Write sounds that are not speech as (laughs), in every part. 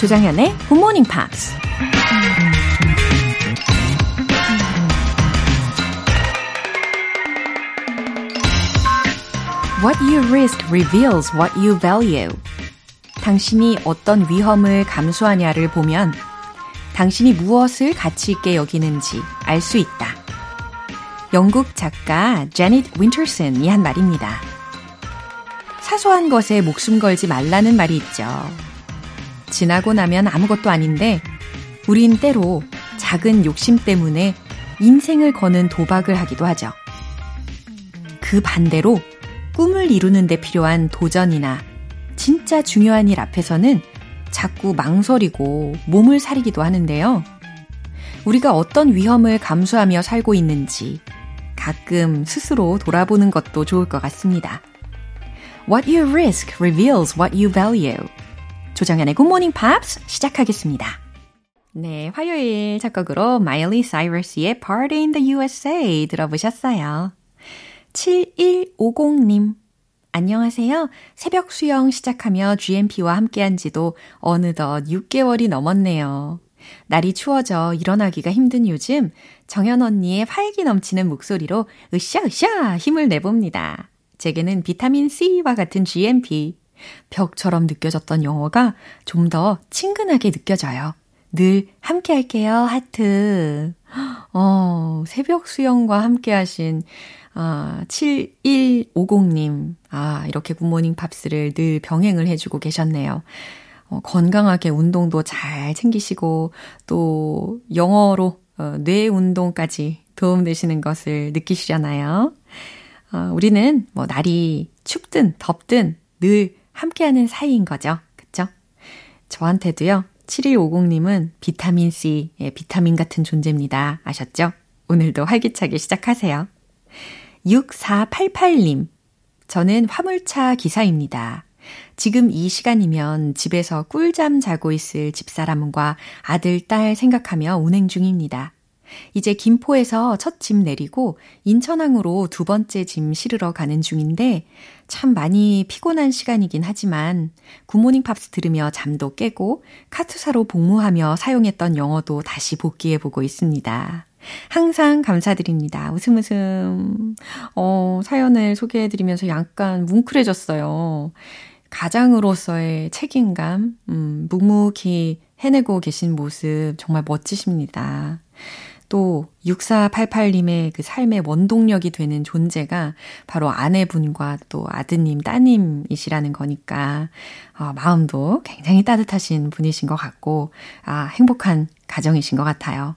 조정현의 굿모닝 팝스. What you risk reveals what you value. 당신이 어떤 위험을 감수하냐를 보면 당신이 무엇을 가치 있게 여기는지 알 수 있다. 영국 작가 지넷 윈터슨이 한 말입니다. 사소한 것에 목숨 걸지 말라는 말이 있죠. 지나고 나면 아무것도 아닌데 우린 때로 작은 욕심 때문에 인생을 거는 도박을 하기도 하죠. 그 반대로 꿈을 이루는 데 필요한 도전이나 진짜 중요한 일 앞에서는 자꾸 망설이고 몸을 사리기도 하는데요. 우리가 어떤 위험을 감수하며 살고 있는지 가끔 스스로 돌아보는 것도 좋을 것 같습니다. What you risk reveals what you value. 조정현의 Good Morning Pops 시작하겠습니다. 네, 화요일 첫 곡으로 마일리 사이러스의 Party in the USA 들어보셨어요. 7150님. 안녕하세요. 새벽 수영 시작하며 GMP와 함께한 지도 어느덧 6개월이 넘었네요. 날이 추워져 일어나기가 힘든 요즘 정연 언니의 활기 넘치는 목소리로 으쌰으쌰 힘을 내봅니다. 제게는 비타민 C와 같은 GMP. 벽처럼 느껴졌던 영어가 좀 더 친근하게 느껴져요. 늘 함께 할게요, 하트. 어, 새벽 수영과 함께 하신 아, 7150님. 아, 이렇게 굿모닝 팝스를 늘 병행을 해주고 계셨네요. 어, 건강하게 운동도 잘 챙기시고, 또, 영어로, 어, 뇌 운동까지 도움되시는 것을 느끼시잖아요. 어, 우리는 뭐, 날이 춥든 덥든 늘 함께하는 사이인 거죠. 그쵸? 저한테도요, 7150님은 비타민C, 예, 비타민 같은 존재입니다. 아셨죠? 오늘도 활기차게 시작하세요. 6488님. 저는 화물차 기사입니다. 지금 이 시간이면 집에서 꿀잠 자고 있을 집사람과 아들, 딸 생각하며 운행 중입니다. 이제 김포에서 첫 짐 내리고 인천항으로 두 번째 짐 실으러 가는 중인데 참 많이 피곤한 시간이긴 하지만 굿모닝 팝스 들으며 잠도 깨고 카투사로 복무하며 사용했던 영어도 다시 복기해 보고 있습니다. 항상 감사드립니다. 웃음 웃음. 어, 사연을 소개해 드리면서 약간 뭉클해졌어요. 가장으로서의 책임감, 음, 묵묵히 해내고 계신 모습 정말 멋지십니다. 또 6488님의 그 삶의 원동력이 되는 존재가 바로 아내분과 또 아드님, 따님이시라는 거니까 어, 마음도 굉장히 따뜻하신 분이신 것 같고 아, 행복한 가정이신 것 같아요.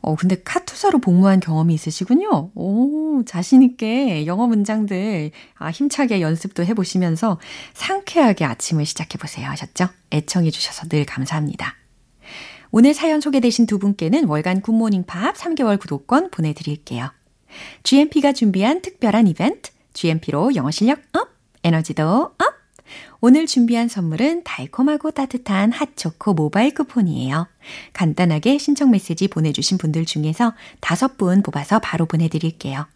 어, 근데 카투사로 복무한 경험이 있으시군요. 오, 자신있게 영어 문장들 아, 힘차게 연습도 해보시면서 상쾌하게 아침을 시작해보세요 하셨죠? 애청해주셔서 늘 감사합니다. 오늘 사연 소개되신 두 분께는 월간 굿모닝 팝스 3개월 구독권 보내드릴게요. GMP가 준비한 특별한 이벤트, GMP로 영어 실력 up, 에너지도 up! 오늘 준비한 선물은 달콤하고 따뜻한 핫초코 모바일 쿠폰이에요. 간단하게 신청 메시지 보내주신 분들 중에서 다섯 분 뽑아서 바로 보내드릴게요.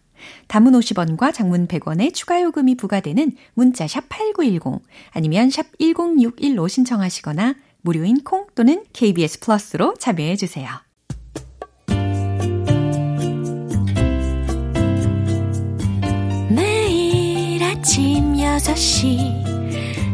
단문 50원과 장문 100원의 추가 요금이 부과되는 문자 샵 8910 아니면 샵 1061로 신청하시거나 무료인 콩 또는 KBS 플러스로 참여해 주세요. 매일 아침 6시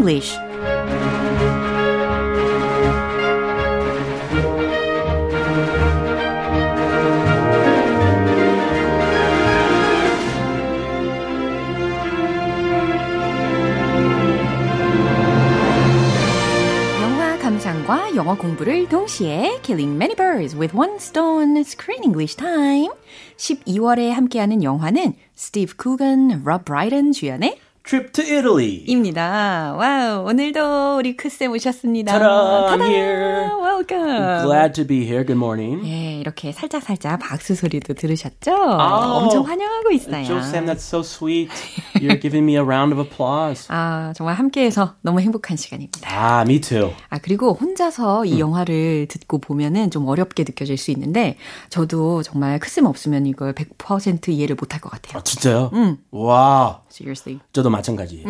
영화 감상과 영어 공부 공부를 동시에 Killing Many Birds with One Stone Screen English Time. 12월에 함께하는 영화는 스티브 쿠건, 롭 브라이든 주연의 Trip to Italy. 입니다. Wow, 오늘도 우리 크쌤 오셨습니다. Ta-da, I'm here. Welcome. Glad to be here. Good morning. 예, 이렇게 살짝 살짝 박수 소리도 들으셨죠? 아우, 엄청 환영하고 있어요. Joe Sam, that's so sweet. You're giving me a round of applause. (laughs) 아, 정말 함께해서 너무 행복한 시간입니다. Ah, me too. 아, 그리고 혼자서 이 영화를 듣고 보면은 좀 어렵게 느껴질 수 있는데, 저도 정말 크쌤 없으면 이걸 100% 이해를 못할 것 같아요. 아, 진짜요? 와, Seriously. 저도 마찬가지.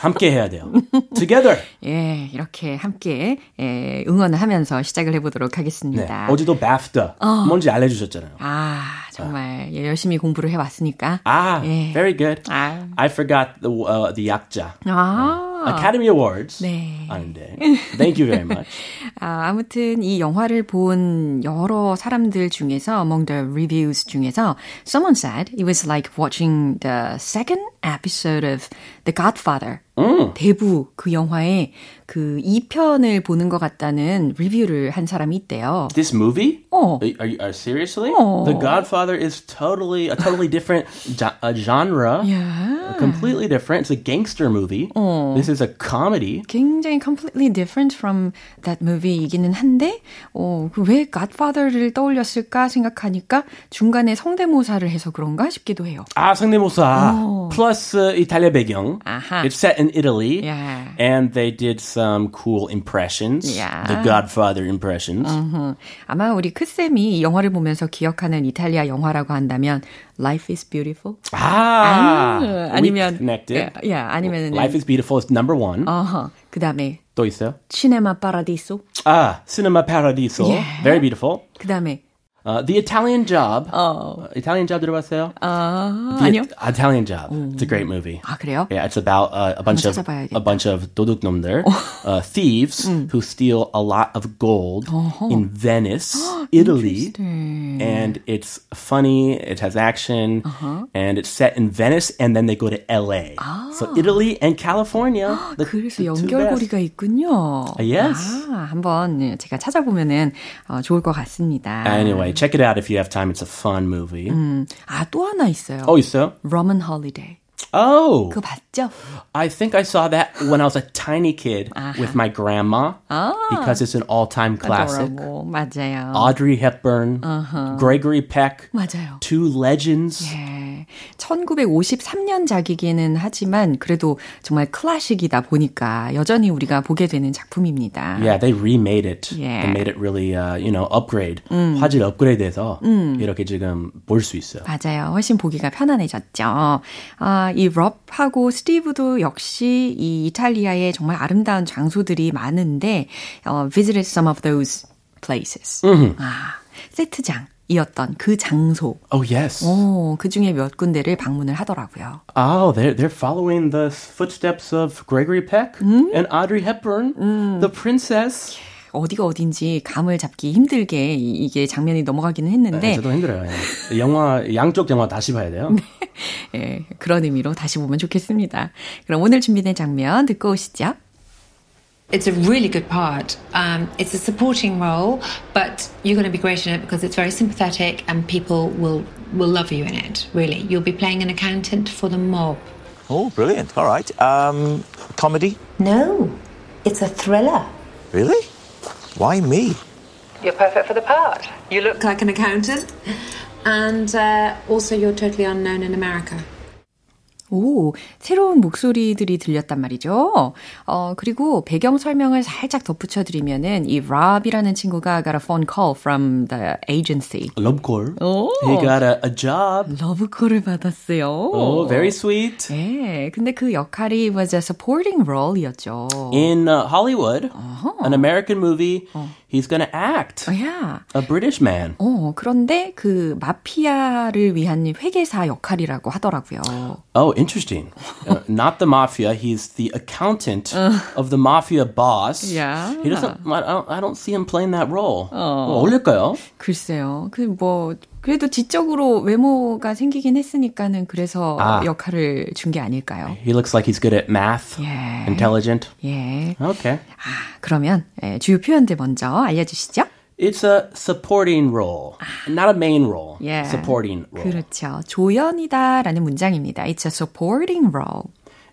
함께 해야 돼요. Together. (laughs) 예, 이렇게 함께 예, 응원을 하면서 시작을 해보도록 네. 하겠습니다. 어제도 BAFTA. 뭔지 알려주셨잖아요. 아, 정말 예, 열심히 공부를 해왔으니까. Ah, 예. very good. 아. I forgot the uh, the 약자. 아. Academy Awards. 네. 아닌데. Thank you very much. 아, 아무튼 이 영화를 본 여러 사람들 중에서 among the reviews 중에서 someone said it was like watching the second episode of The Godfather. 대부 그 영화의 그 2편을 보는 것 같다는 리뷰를 한 사람이 있대요. This movie? 어. Are, you, are seriously? Oh. The Godfather is totally a totally different (laughs) ja- uh, genre. Yeah. Completely different. It's a gangster movie. This is a comedy. 굉장히 completely different from that movie이기는 한데, 어, 그왜 Godfather를 떠올렸을까 생각하니까 중간에 성대모사를 해서 그런가 싶기도 해요. 아, 성대모사. Plus uh, 이탈리아 배경. 아하. It's set in Italy. Yeah. And they did some cool impressions. Yeah. The Godfather impressions. 음, 아마 우리 크 쌤이 이 영화를 보면서 기억하는 이탈리아 영화라고 한다면 Life is Beautiful. 아, 아, 아니면 connected. 야, 야, 아니면은 Life is Beautiful is number one. 어허. 그다음에 또 있어요? 시네마 파라디소. 아, Cinema Paradiso. Yeah. Very beautiful. 그다음에 Uh, the Italian Job. 어. Uh, Italian Job 들어봤어요? 아, The 아니요. Italian Job. It's a great movie. 아, 그래요? Yeah, it's about uh, a bunch of 찾아봐야겠다. a bunch of 도둑놈들, uh, thieves who steal a lot of gold in Venice, (gasps) Italy, and it's funny. It has action, and it's set in Venice, and then they go to L.A. So Italy and California. (gasps) the- 그래서 the two best. 연결고리가 있군요. yes. 아, 한번 제가 찾아보면은 어, 좋을 것 같습니다. Anyway, check it out if you have time. It's a fun movie. 아, 또 하나 있어요. Oh, 있어요? Roman Holiday. Oh, 그거 봤죠? I think I saw that when I was a tiny kid with my grandma because it's an all-time classic. Adorable. 맞아요. Audrey Hepburn, Gregory Peck, 맞아요. two legends. 예. 1953년작이기는 하지만 그래도 정말 클래식이다 보니까 여전히 우리가 보게 되는 작품입니다. Yeah, they remade it. Yeah. They made it really, uh, you know, upgrade. 화질 업그레이드해서 이렇게 지금 볼 수 있어요. 맞아요. 훨씬 보기가 편안해졌죠. 아, 이 럽하고 스티브도 역시 이 이탈리아에 정말 아름다운 장소들이 많은데, 어, visited some of those places. 아, 세트장 이었던 그 장소. Oh yes. 오, 그 중에 몇 군데를 방문을 하더라고요. Oh, they're they're following the footsteps of Gregory Peck and Audrey Hepburn, the princess. 어디가 어딘지 감을 잡기 힘들게 이- 이게 장면이 넘어가기는 했는데, 네, 저도 힘들어요. 예. 영화 양쪽 영화 다시 봐야 돼요. 예, 그런 의미로 다시 보면 좋겠습니다. 그럼 오늘 준비된 장면 듣고 오시죠. It's a really good part. Um, it's a supporting role, but you're going to be great in it because it's very sympathetic and people will will love you in it. Really, you'll be playing an accountant for the mob. Oh, brilliant. All right. Um, comedy? No, it's a thriller. Really? Why me? You're perfect for the part. You look like an accountant, and uh, also you're totally unknown in America. 오, 새로운 목소리들이 들렸단 말이죠. 어, 그리고 배경 설명을 살짝 덧붙여 드리면은 이 Rob이라는 친구가 got a phone call from the agency. Love call. 오. He got a, a job. 러브 콜을 받았어요. Oh, very sweet. 예, 근데 그 역할이 was a supporting role이었죠. In uh, Hollywood, an American movie, he's gonna act 야, a British man. 어, 그런데 그 마피아를 위한 회계사 역할이라고 하더라고요. Oh, interesting. Uh, not the mafia. He's the accountant of the mafia boss. Yeah. He doesn't. I don't, I don't see him playing that role. 뭐 어울릴까요? 글쎄요. 그 뭐 그래도 지적으로 외모가 생기긴 했으니까는 그래서 아. 역할을 준 게 아닐까요? He looks like he's good at math, 예. intelligent. 예. Okay. 아, 그러면 예, 주요 표현들 먼저 알려 주시죠. It's a supporting role, not a main role. 예. Supporting role. 그렇죠. 조연이다라는 문장입니다. It's a supporting role.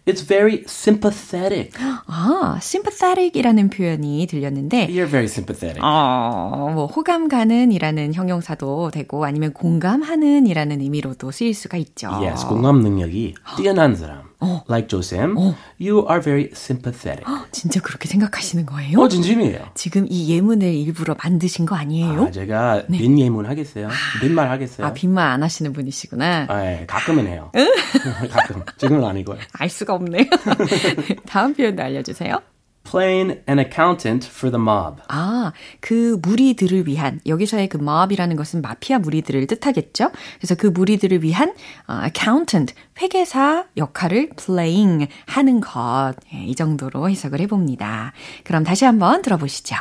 It's very sympathetic. (gasps) 아, sympathetic이라는 표현이 들렸는데 You're very sympathetic. 어, 뭐 호감 가는이라는 형용사도 되고 아니면 공감하는이라는 의미로도 쓰일 수가 있죠. Yes, 공감 능력이 (gasps) 뛰어난 사람. Like Josem, you are very sympathetic. 진짜 그렇게 생각하시는 거예요? 어, 진심이에요. 지금 이 예문을 일부러 만드신 거 아니에요? 아, 제가 빈 예문 하겠어요. 빈말 하겠어요. 아, 빈말 안 하시는 분이시구나. 아, 예, 가끔은 해요. (laughs) 가끔. 지금은 아니고요. 알 수가 없네요. (laughs) 다음 표현도 알려주세요. Playing an accountant for the mob. 아, 그 무리들을 위한 여기서의 그 mob이라는 것은 마피아 무리들을 뜻하겠죠. 그래서 그 무리들을 위한 어, accountant 회계사 역할을 playing 하는 것. 예, 이 정도로 해석을 해 봅니다. 그럼 다시 한번 들어보시죠.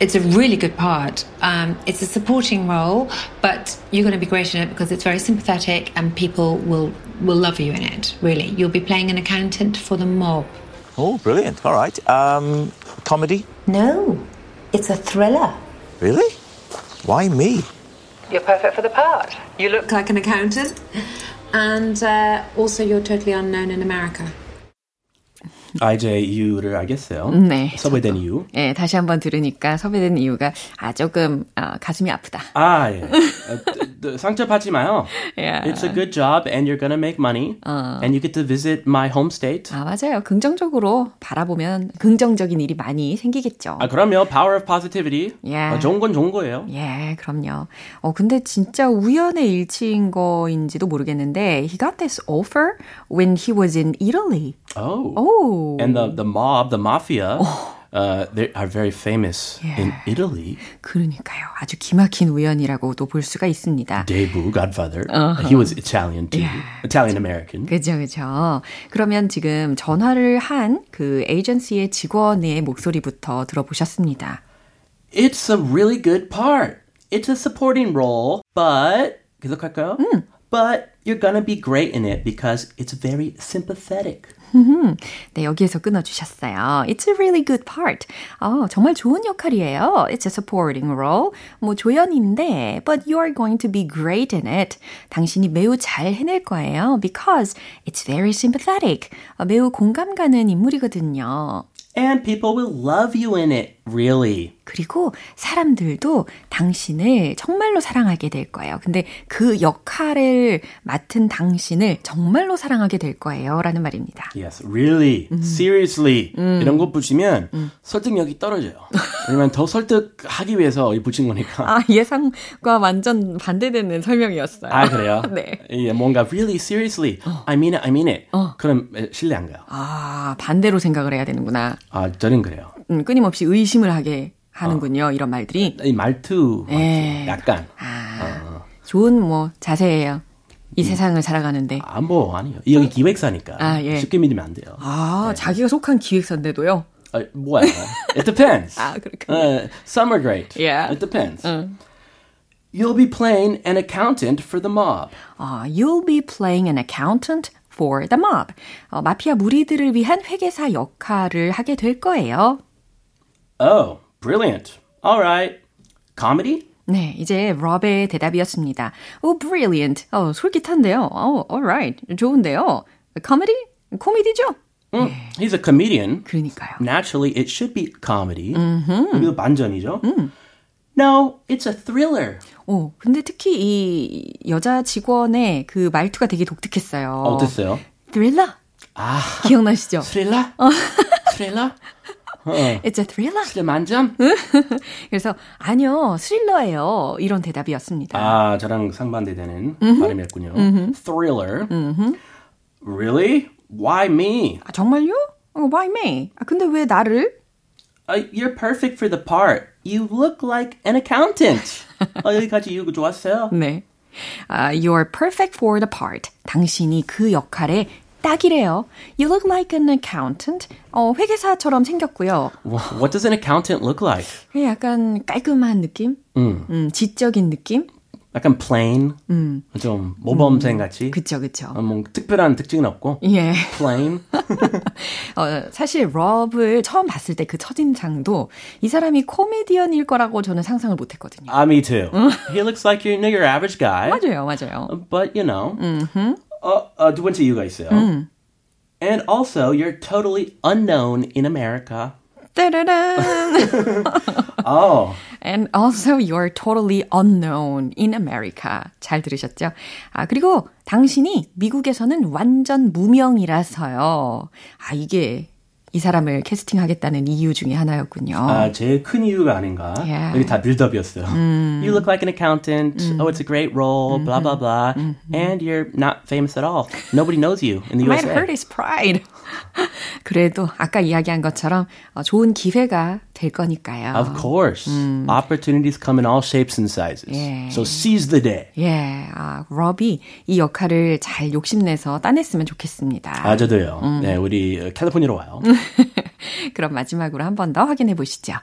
It's a really good part. Um, it's a supporting role, but you're going to be great in it because it's very sympathetic and people will will love you in it. Really, you'll be playing an accountant for the mob. Oh, brilliant. All right. Um, comedy? No, it's a thriller. Really? Why me? You're perfect for the part. You look like an accountant, and uh, also you're totally unknown in America. 아, 이제 이유를 알겠어요. 네. 섭외된 이유. 예, 다시 한번 들으니까 섭외된 이유가 아 조금 어, 가슴이 아프다. 아, 예. 어, 상처받지 마요. Yeah. It's a good job and you're gonna make money. And you get to visit my home state. 아, 맞아요. 긍정적으로 바라보면 긍정적인 일이 많이 생기겠죠. 아, 그럼요. Power of positivity. Yeah. 어, 좋은 건 좋은 거예요. 예, 그럼요. 어, 근데 진짜 우연의 일치인 거인지도 모르겠는데, he got this offer when he was in Italy. Oh. 오. And the, the mob, the mafia, uh, they are very famous in Italy. 그러니까요. 아주 기막힌 우연이라고도 볼 수가 있습니다. Debu, Godfather. He was Italian too. Italian American. 그죠, 그죠. 그러면 지금 전화를 한 그 에이전시의 직원의 목소리부터 들어보셨습니다. It's a really good part. It's a supporting role, but 계속할까요? But you're gonna be great in it because it's very sympathetic. 네, 여기에서 끊어주셨어요. It's a really good part. 어, 정말 좋은 역할이에요. It's a supporting role. 뭐 조연인데, but you are going to be great in it. 당신이 매우 잘 해낼 거예요. Because it's very sympathetic. 어, 매우 공감 가는 인물이거든요. And people will love you in it, Really. 그리고 사람들도 당신을 정말로 사랑하게 될 거예요. 근데 그 역할을 맡은 당신을 정말로 사랑하게 될 거예요. 라는 말입니다. Yes, really, seriously. 이런 거 붙이면 설득력이 떨어져요. 왜냐면 더 설득하기 위해서 이 붙인 거니까. 아, 예상과 완전 반대되는 설명이었어요. 아, 그래요? (laughs) 네. 예, 뭔가 really, seriously, I mean it, I mean it. 그럼 신뢰 안 가요. 아, 반대로 생각을 해야 되는구나. 아, 저는 그래요. 음, 끊임없이 의심을 하게 하는군요. 이런 말들이. 이 말투 예. 약간 아, 좋은 뭐 자세예요. 이 세상을 살아가는데. 아, 뭐 아니요. 이 여기 기획사니까 아, 예. 쉽게 믿으면 안 돼요. 아, 자기가 속한 기획사인데도요. 아, 뭐야? It depends. (laughs) 아, 그렇군요. Uh, some are great. Yeah. It depends. You'll be playing an accountant for the mob. 아, you'll be playing an accountant for the mob. 어, 마피아 무리들을 위한 회계사 역할을 하게 될 거예요. Oh, brilliant. All right. Comedy? 네, 이제 럽의 대답이었습니다. Oh, brilliant. 어, 솔깃한데요. Oh, alright. 좋은데요. 코미디? 코미디죠? Mm, He's a comedian. 그러니까요. Naturally, it should be comedy. 이거 반전이죠. No, it's a thriller. 어, 근데 특히 이 여자 직원의 그 말투가 되게 독특했어요. 어땠어요? Thriller? 아, 기억나시죠? 스릴 러? 스릴러? It's a thriller? 스릴 만점? 그래서 아니요, 스릴러예요. 이런 대답이었습니다. 아, 저랑 상반되는 발음이었군요. Thriller. Really? Why me? 아, 정말요? 어, why me? 아, 근데 왜 나를? Uh, you're perfect for the part. You look like an accountant. 어, 여기까지 이거 좋았어요. 네. 아, you're perfect for the part. 당신이 그 역할에 딱이래요. You look like an accountant. 어, 회계사처럼 생겼고요. What does an accountant look like? 약간 깔끔한 느낌? 음. 음, 지적인 느낌? 약간 plain, 음. 좀 모범생 같이. 그쵸, 그쵸. 어, 뭐 특별한 특징은 없고. 예. plain. 어, 사실 롭을 처음 봤을 때 그 첫인상도 이 사람이 코미디언일 거라고 저는 상상을 못 했거든요. Ah, me too. He looks like your, your average guy. 맞아요, 맞아요. But, you know. 어, 어, 두 번째 이유가 있어요. And also, you're totally unknown in America. Oh. And also you're totally unknown in America. 잘 들으셨죠? 아, 그리고 당신이 미국에서는 완전 무명이라서요. 아, 이게 이 사람을 캐스팅하겠다는 이유 중에 하나였군요. 아, 제일 큰 이유가 아닌가. Yeah. 여기 다 빌드업이었어요. You look like an accountant. Oh, it's a great role. Blah, blah, blah. And you're not famous at all. Nobody knows you in the Might USA. hurt his pride. 그래도 아까 이야기한 것처럼 어, 좋은 기회가 될 거니까요. Of course. Opportunities come in all shapes and sizes. Yeah. So seize the day. 예, 아, 러비 이 역할을 잘 욕심내서 따냈으면 좋겠습니다. 아, 저도요. 네, 우리 캘리포니아로 와요. 그럼 마지막으로 한 번 더 확인해 보시죠.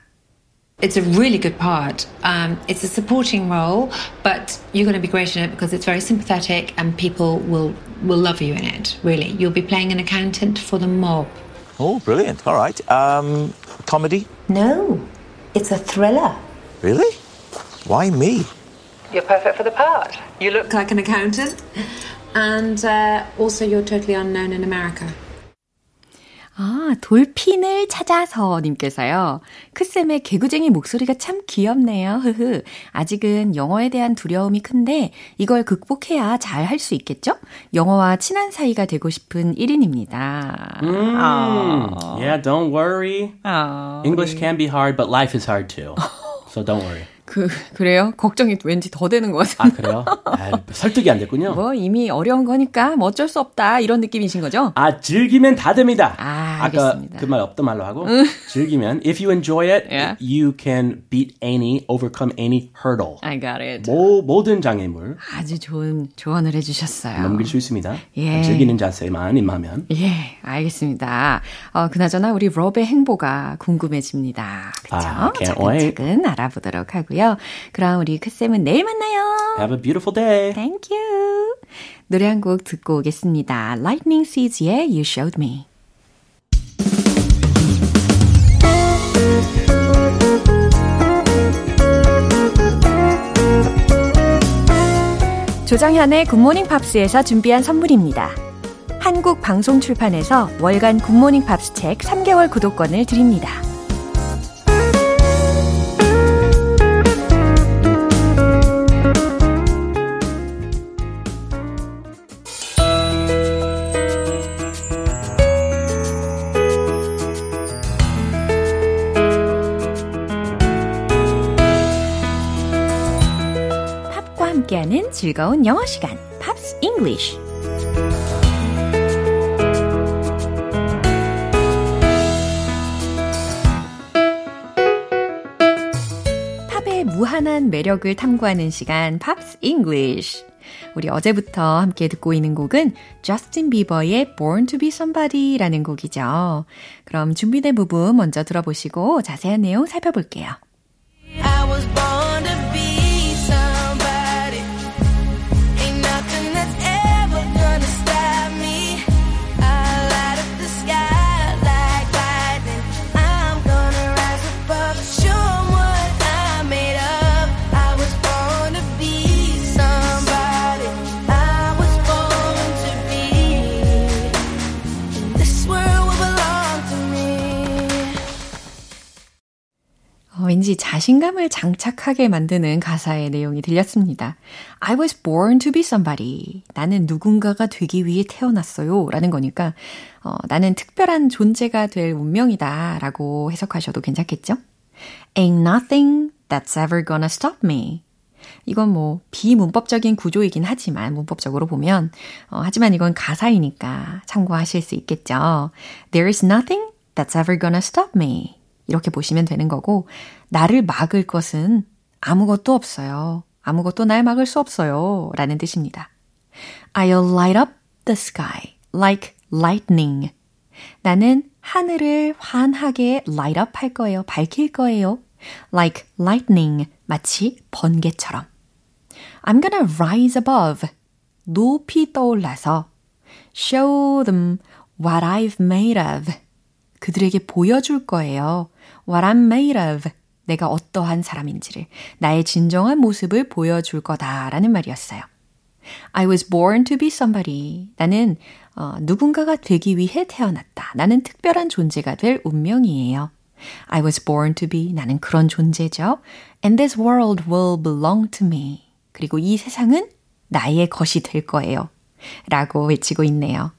It's a really good part. Um, it's a supporting role, but you're going to be great in it because it's very sympathetic and people will will love you in it. Really, you'll be playing an accountant for the mob. Oh, brilliant. All right. Um, comedy? No, it's a thriller. Really? Why me? You're perfect for the part. You look like an accountant, and uh, also you're totally unknown in America. 아, 돌핀을 찾아서 님께서요. 크쌤의 개구쟁이 목소리가 참 귀엽네요. 흐흐. 아직은 영어에 대한 두려움이 큰데 이걸 극복해야 잘 할 수 있겠죠? 영어와 친한 사이가 되고 싶은 1인입니다. Mm. Yeah, don't worry. 아, English can be hard, but life is hard too. (laughs) So don't worry. 그, 그래요? 걱정이 왠지 더 되는 것 아, 같은데. 그래요? 아, 설득이 안 됐군요. 뭐 이미 어려운 거니까 뭐 어쩔 수 없다 이런 느낌이신 거죠? 아, 즐기면 다 됩니다. 아, 아까 알겠습니다. 그말 없던 말로 하고 즐기면 if you enjoy it, Yeah. you can beat any, overcome any hurdle. I got it. 모, 모든 장애물 아주 좋은 조언을 해주셨어요. 넘길 수 있습니다. 예. 즐기는 자세만 임하면. 예, 알겠습니다. 어, 그나저나 우리 럽의 행보가 궁금해집니다. 그죠? 아, can't wait. 차근차근 알아보도록 하고요. 그럼 우리 크쌤은 내일 만나요. Have a beautiful day. Thank you. 노래 한 곡 듣고 오겠습니다. Lightning Seeds의 You Showed Me. 조정현의 굿모닝 팝스에서 준비한 선물입니다. 한국 방송 출판에서 월간 굿모닝 팝스 책 3개월 구독권을 드립니다. 즐거운 영어 시간, Pops English. 팝의 무한한 매력을 탐구하는 시간, Pops English. 우리 어제부터 함께 듣고 있는 곡은 저스틴 비버의 Born to be Somebody라는 곡이죠. 그럼 준비된 부분 먼저 들어보시고 자세한 내용 살펴볼게요. I was born 왠지 자신감을 장착하게 만드는 가사의 내용이 들렸습니다. I was born to be somebody. 나는 누군가가 되기 위해 태어났어요. 라는 거니까, 어, 나는 특별한 존재가 될 운명이다. 라고 해석하셔도 괜찮겠죠? Ain't nothing that's ever gonna stop me. 이건 뭐 비문법적인 구조이긴 하지만 문법적으로 보면 어, 하지만 이건 가사이니까 참고하실 수 있겠죠. There is nothing that's ever gonna stop me. 이렇게 보시면 되는 거고 나를 막을 것은 아무것도 없어요. 아무것도 날 막을 수 없어요. 라는 뜻입니다. I'll light up the sky like lightning. 나는 하늘을 환하게 light up 할 거예요. 밝힐 거예요. Like lightning. 마치 번개처럼. I'm gonna rise above. 높이 떠올라서 show them what I've made of. 그들에게 보여줄 거예요. What I'm made of. 내가 어떠한 사람인지를, 나의 진정한 모습을 보여줄 거다라는 말이었어요. I was born to be somebody. 나는 어, 누군가가 되기 위해 태어났다. 나는 특별한 존재가 될 운명이에요. I was born to be. 나는 그런 존재죠. And this world will belong to me. 그리고 이 세상은 나의 것이 될 거예요. 라고 외치고 있네요.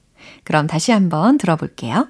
그럼 다시 한번 들어볼게요.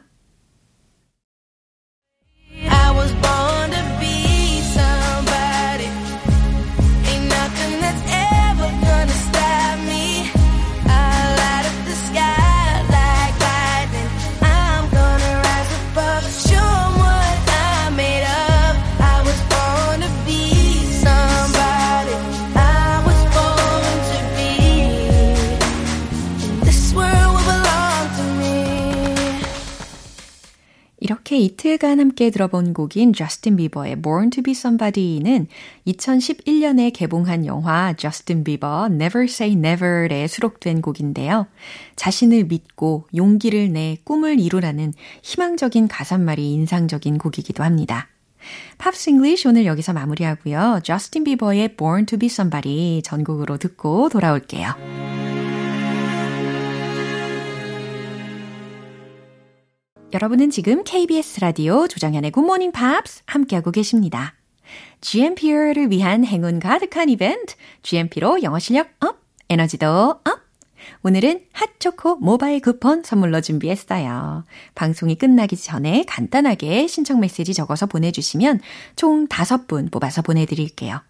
이렇게 이틀간 함께 들어본 곡인 저스틴 비버의 Born to be Somebody는 2011년에 개봉한 영화 저스틴 비버 Never Say Never에 수록된 곡인데요. 자신을 믿고 용기를 내 꿈을 이루라는 희망적인 가사말이 인상적인 곡이기도 합니다. Pops English 오늘 여기서 마무리하고요. 저스틴 비버의 Born to be Somebody 전곡으로 듣고 돌아올게요. 여러분은 지금 KBS 라디오 조정현의 굿모닝 팝스 함께하고 계십니다. GMP를 위한 행운 가득한 이벤트, GMP로 영어 실력 up, 에너지도 up! 오늘은 핫초코 모바일 쿠폰 선물로 준비했어요. 방송이 끝나기 전에 간단하게 신청 메시지 적어서 보내주시면 총 5분 뽑아서 보내드릴게요.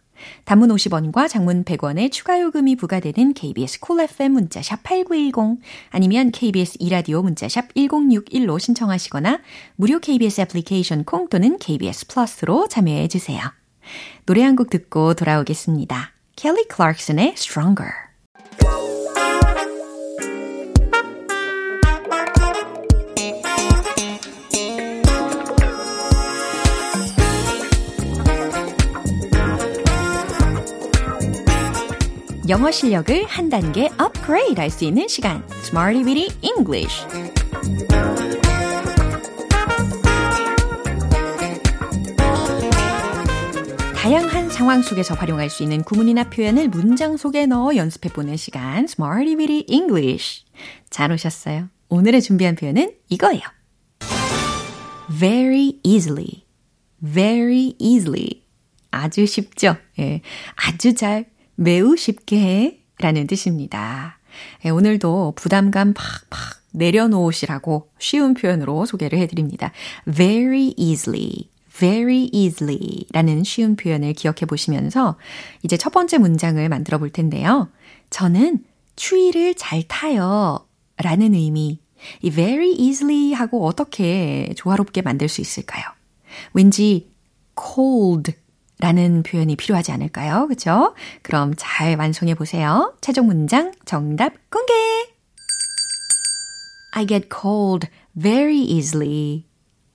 단문 50원과 장문 100원의 추가 요금이 부과되는 KBS Cool FM 문자샵 8910 아니면 KBS 이라디오 문자샵 1061로 신청하시거나 무료 KBS 애플리케이션 콩 또는 KBS 플러스로 참여해 주세요. 노래 한 곡 듣고 돌아오겠습니다. 켈리 클락슨의 Stronger 영어 실력을 한 단계 업그레이드 할 수 있는 시간. Smarty Weedy English. 다양한 상황 속에서 활용할 수 있는 구문이나 표현을 문장 속에 넣어 연습해 보는 시간. Smarty Weedy English. 잘 오셨어요. 오늘의 준비한 표현은 이거예요. Very easily, very easily. 아주 쉽죠? 예, 아주 잘 매우 쉽게 해 라는 뜻입니다. 예, 오늘도 부담감 팍팍 내려놓으시라고 쉬운 표현으로 소개를 해드립니다. very easily, very easily 라는 쉬운 표현을 기억해 보시면서 이제 첫 번째 문장을 만들어 볼 텐데요. 저는 추위를 잘 타요 라는 의미 이 very easily 하고 어떻게 조화롭게 만들 수 있을까요? 왠지 cold 라는 표현이 필요하지 않을까요? 그죠? 그럼 잘 완성해 보세요. 최종 문장 정답 공개! I get cold very easily.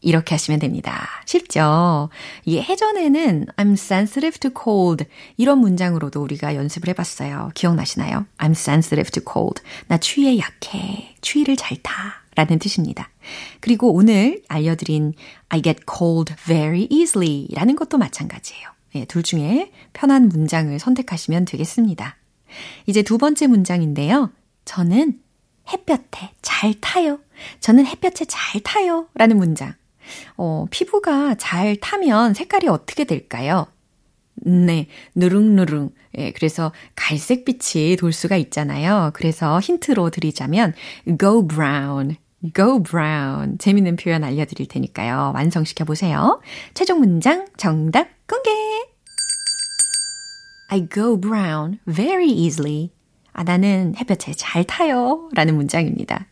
이렇게 하시면 됩니다. 쉽죠? 이 해전에는 I'm sensitive to cold 이런 문장으로도 우리가 연습을 해봤어요. 기억나시나요? I'm sensitive to cold. 나 추위에 약해. 추위를 잘 타. 라는 뜻입니다. 그리고 오늘 알려드린 I get cold very easily 라는 것도 마찬가지예요. 예, 둘 중에 편한 문장을 선택하시면 되겠습니다. 이제 두 번째 문장인데요. 저는 햇볕에 잘 타요. 저는 햇볕에 잘 타요. 라는 문장. 어, 피부가 잘 타면 색깔이 어떻게 될까요? 네, 누룽누룽. 예, 그래서 갈색빛이 돌 수가 있잖아요. 그래서 힌트로 드리자면 go brown. Go brown. 재밌는 표현 알려드릴 테니까요. 완성시켜 보세요. 최종 문장 정답 공개! I go brown very easily. 아, 나는 햇볕에 잘 타요. 라는 문장입니다.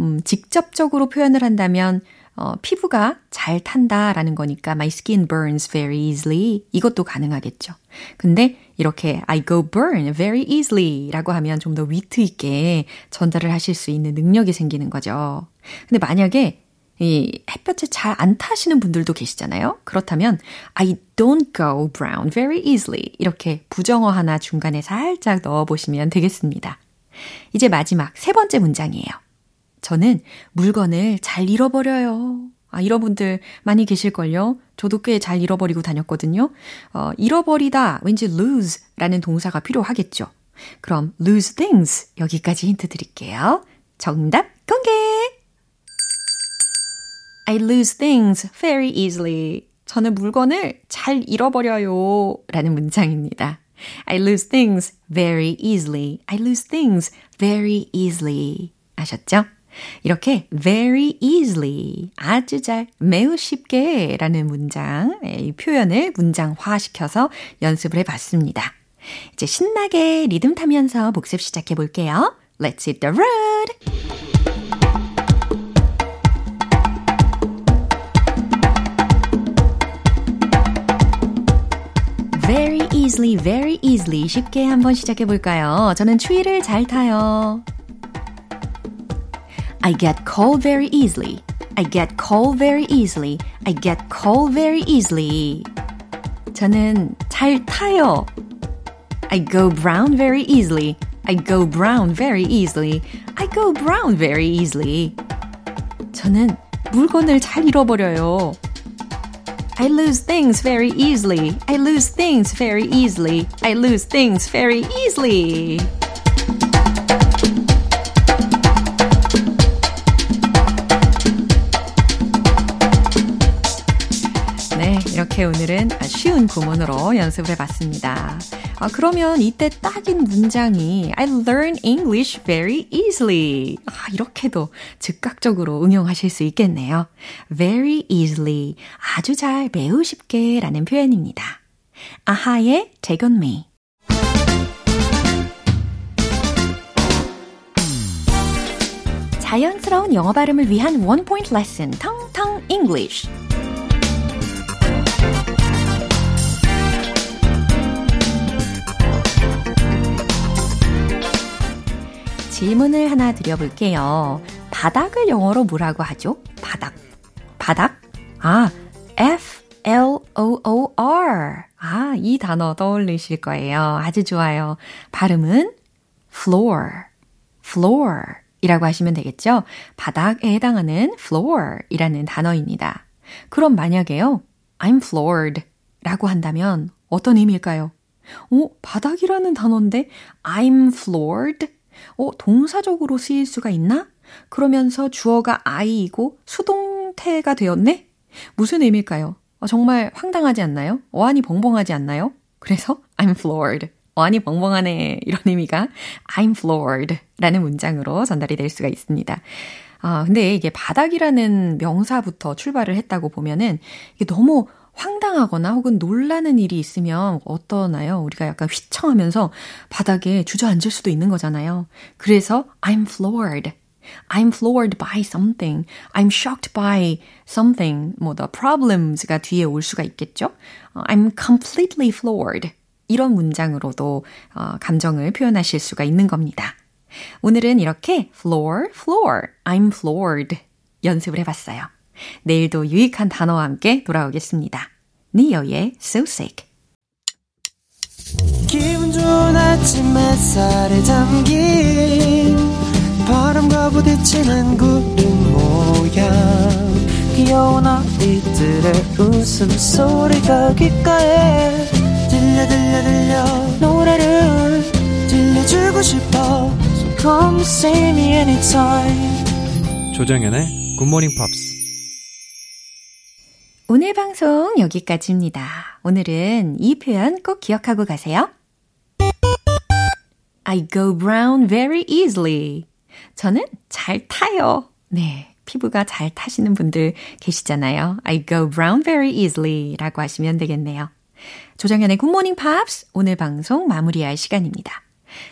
음, 직접적으로 표현을 한다면 어, 피부가 잘 탄다라는 거니까 my skin burns very easily 이것도 가능하겠죠. 근데 이렇게 I go burn very easily 라고 하면 좀 더 위트 있게 전달을 하실 수 있는 능력이 생기는 거죠. 근데 만약에 이 햇볕에 잘 안 타시는 분들도 계시잖아요. 그렇다면 I don't go brown very easily 이렇게 부정어 하나 중간에 살짝 넣어 보시면 되겠습니다. 이제 마지막 세 번째 문장이에요. 저는 물건을 잘 잃어버려요. 아, 이런 분들 많이 계실걸요? 저도 꽤 잘 잃어버리고 다녔거든요. 어, 잃어버리다, 왠지 lose 라는 동사가 필요하겠죠. 그럼 lose things 여기까지 힌트 드릴게요. 정답 공개! I lose things very easily. 저는 물건을 잘 잃어버려요. 라는 문장입니다. I lose things very easily. I lose things very easily. 아셨죠? 이렇게 very easily, 아주 잘, 매우 쉽게 라는 문장, 이 표현을 문장화 시켜서 연습을 해 봤습니다. 이제 신나게 리듬 타면서 복습 시작해 볼게요. Let's hit the road! very easily, very easily 쉽게 한번 시작해 볼까요? 저는 추위를 잘 타요. I get cold very easily. I get cold very easily. I get cold very easily. 저는 잘 타요. I go brown very easily. I go brown very easily. I go brown very easily. 저는 물건을 잘 잃어버려요. I lose things very easily. I lose things very easily. I lose things very easily. 이렇게 오늘은 쉬운 구문으로 연습을 해봤습니다. 아, 그러면 이때 딱인 문장이 I learn English very easily. 아, 이렇게도 즉각적으로 응용하실 수 있겠네요. very easily. 아주 잘, 매우 쉽게 라는 표현입니다. 아하의 Take on me. 자연스러운 영어 발음을 위한 원 포인트 레슨, 텅텅 English. 질문을 하나 드려볼게요. 바닥을 영어로 뭐라고 하죠? 바닥. 바닥? 아, F-L-O-O-R. 아, 이 단어 떠올리실 거예요. 아주 좋아요. 발음은 floor, floor 이라고 하시면 되겠죠? 바닥에 해당하는 floor 이라는 단어입니다. 그럼 만약에요, I'm floored 라고 한다면 어떤 의미일까요? 어, 바닥이라는 단어인데 I'm floored? 어, 동사적으로 쓰일 수가 있나? 그러면서 주어가 I이고 수동태가 되었네? 무슨 의미일까요? 어, 정말 황당하지 않나요? 어안이 벙벙하지 않나요? 그래서 I'm floored. 어안이 벙벙하네. 이런 의미가 I'm floored 라는 문장으로 전달이 될 수가 있습니다. 아, 근데 이게 바닥이라는 명사부터 출발을 했다고 보면은 이게 너무 황당하거나 혹은 놀라는 일이 있으면 어떠나요? 우리가 약간 휘청하면서 바닥에 주저앉을 수도 있는 거잖아요. 그래서 I'm floored. I'm floored by something. I'm shocked by something. 뭐 the problems가 뒤에 올 수가 있겠죠? I'm completely floored. 이런 문장으로도 어, 감정을 표현하실 수가 있는 겁니다. 오늘은 이렇게 floor, floor, I'm floored 연습을 해봤어요. 내일도 유익한 단어와 함께 돌아오겠습니다. 니어의 So Sick. 기분 좋은 아침 햇살에 담긴 바람과 부딪히는 구름 모양. 귀여운 아이들의 웃음소리가 귓가에 들려 들려 들려. 노래를 들려주고 싶어. So come see me anytime. 조정현의 굿모닝 팝스 오늘 방송 여기까지입니다. 오늘은 이 표현 꼭 기억하고 가세요. I go brown very easily. 저는 잘 타요. 네. 피부가 잘 타시는 분들 계시잖아요. I go brown very easily 라고 하시면 되겠네요. 조정현의 굿모닝 팝스 오늘 방송 마무리할 시간입니다.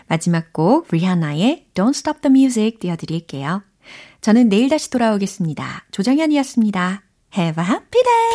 마지막 곡 리하나의 Don't Stop the Music 띄워드릴게요. 저는 내일 다시 돌아오겠습니다. 조정현이었습니다. Have a happy day!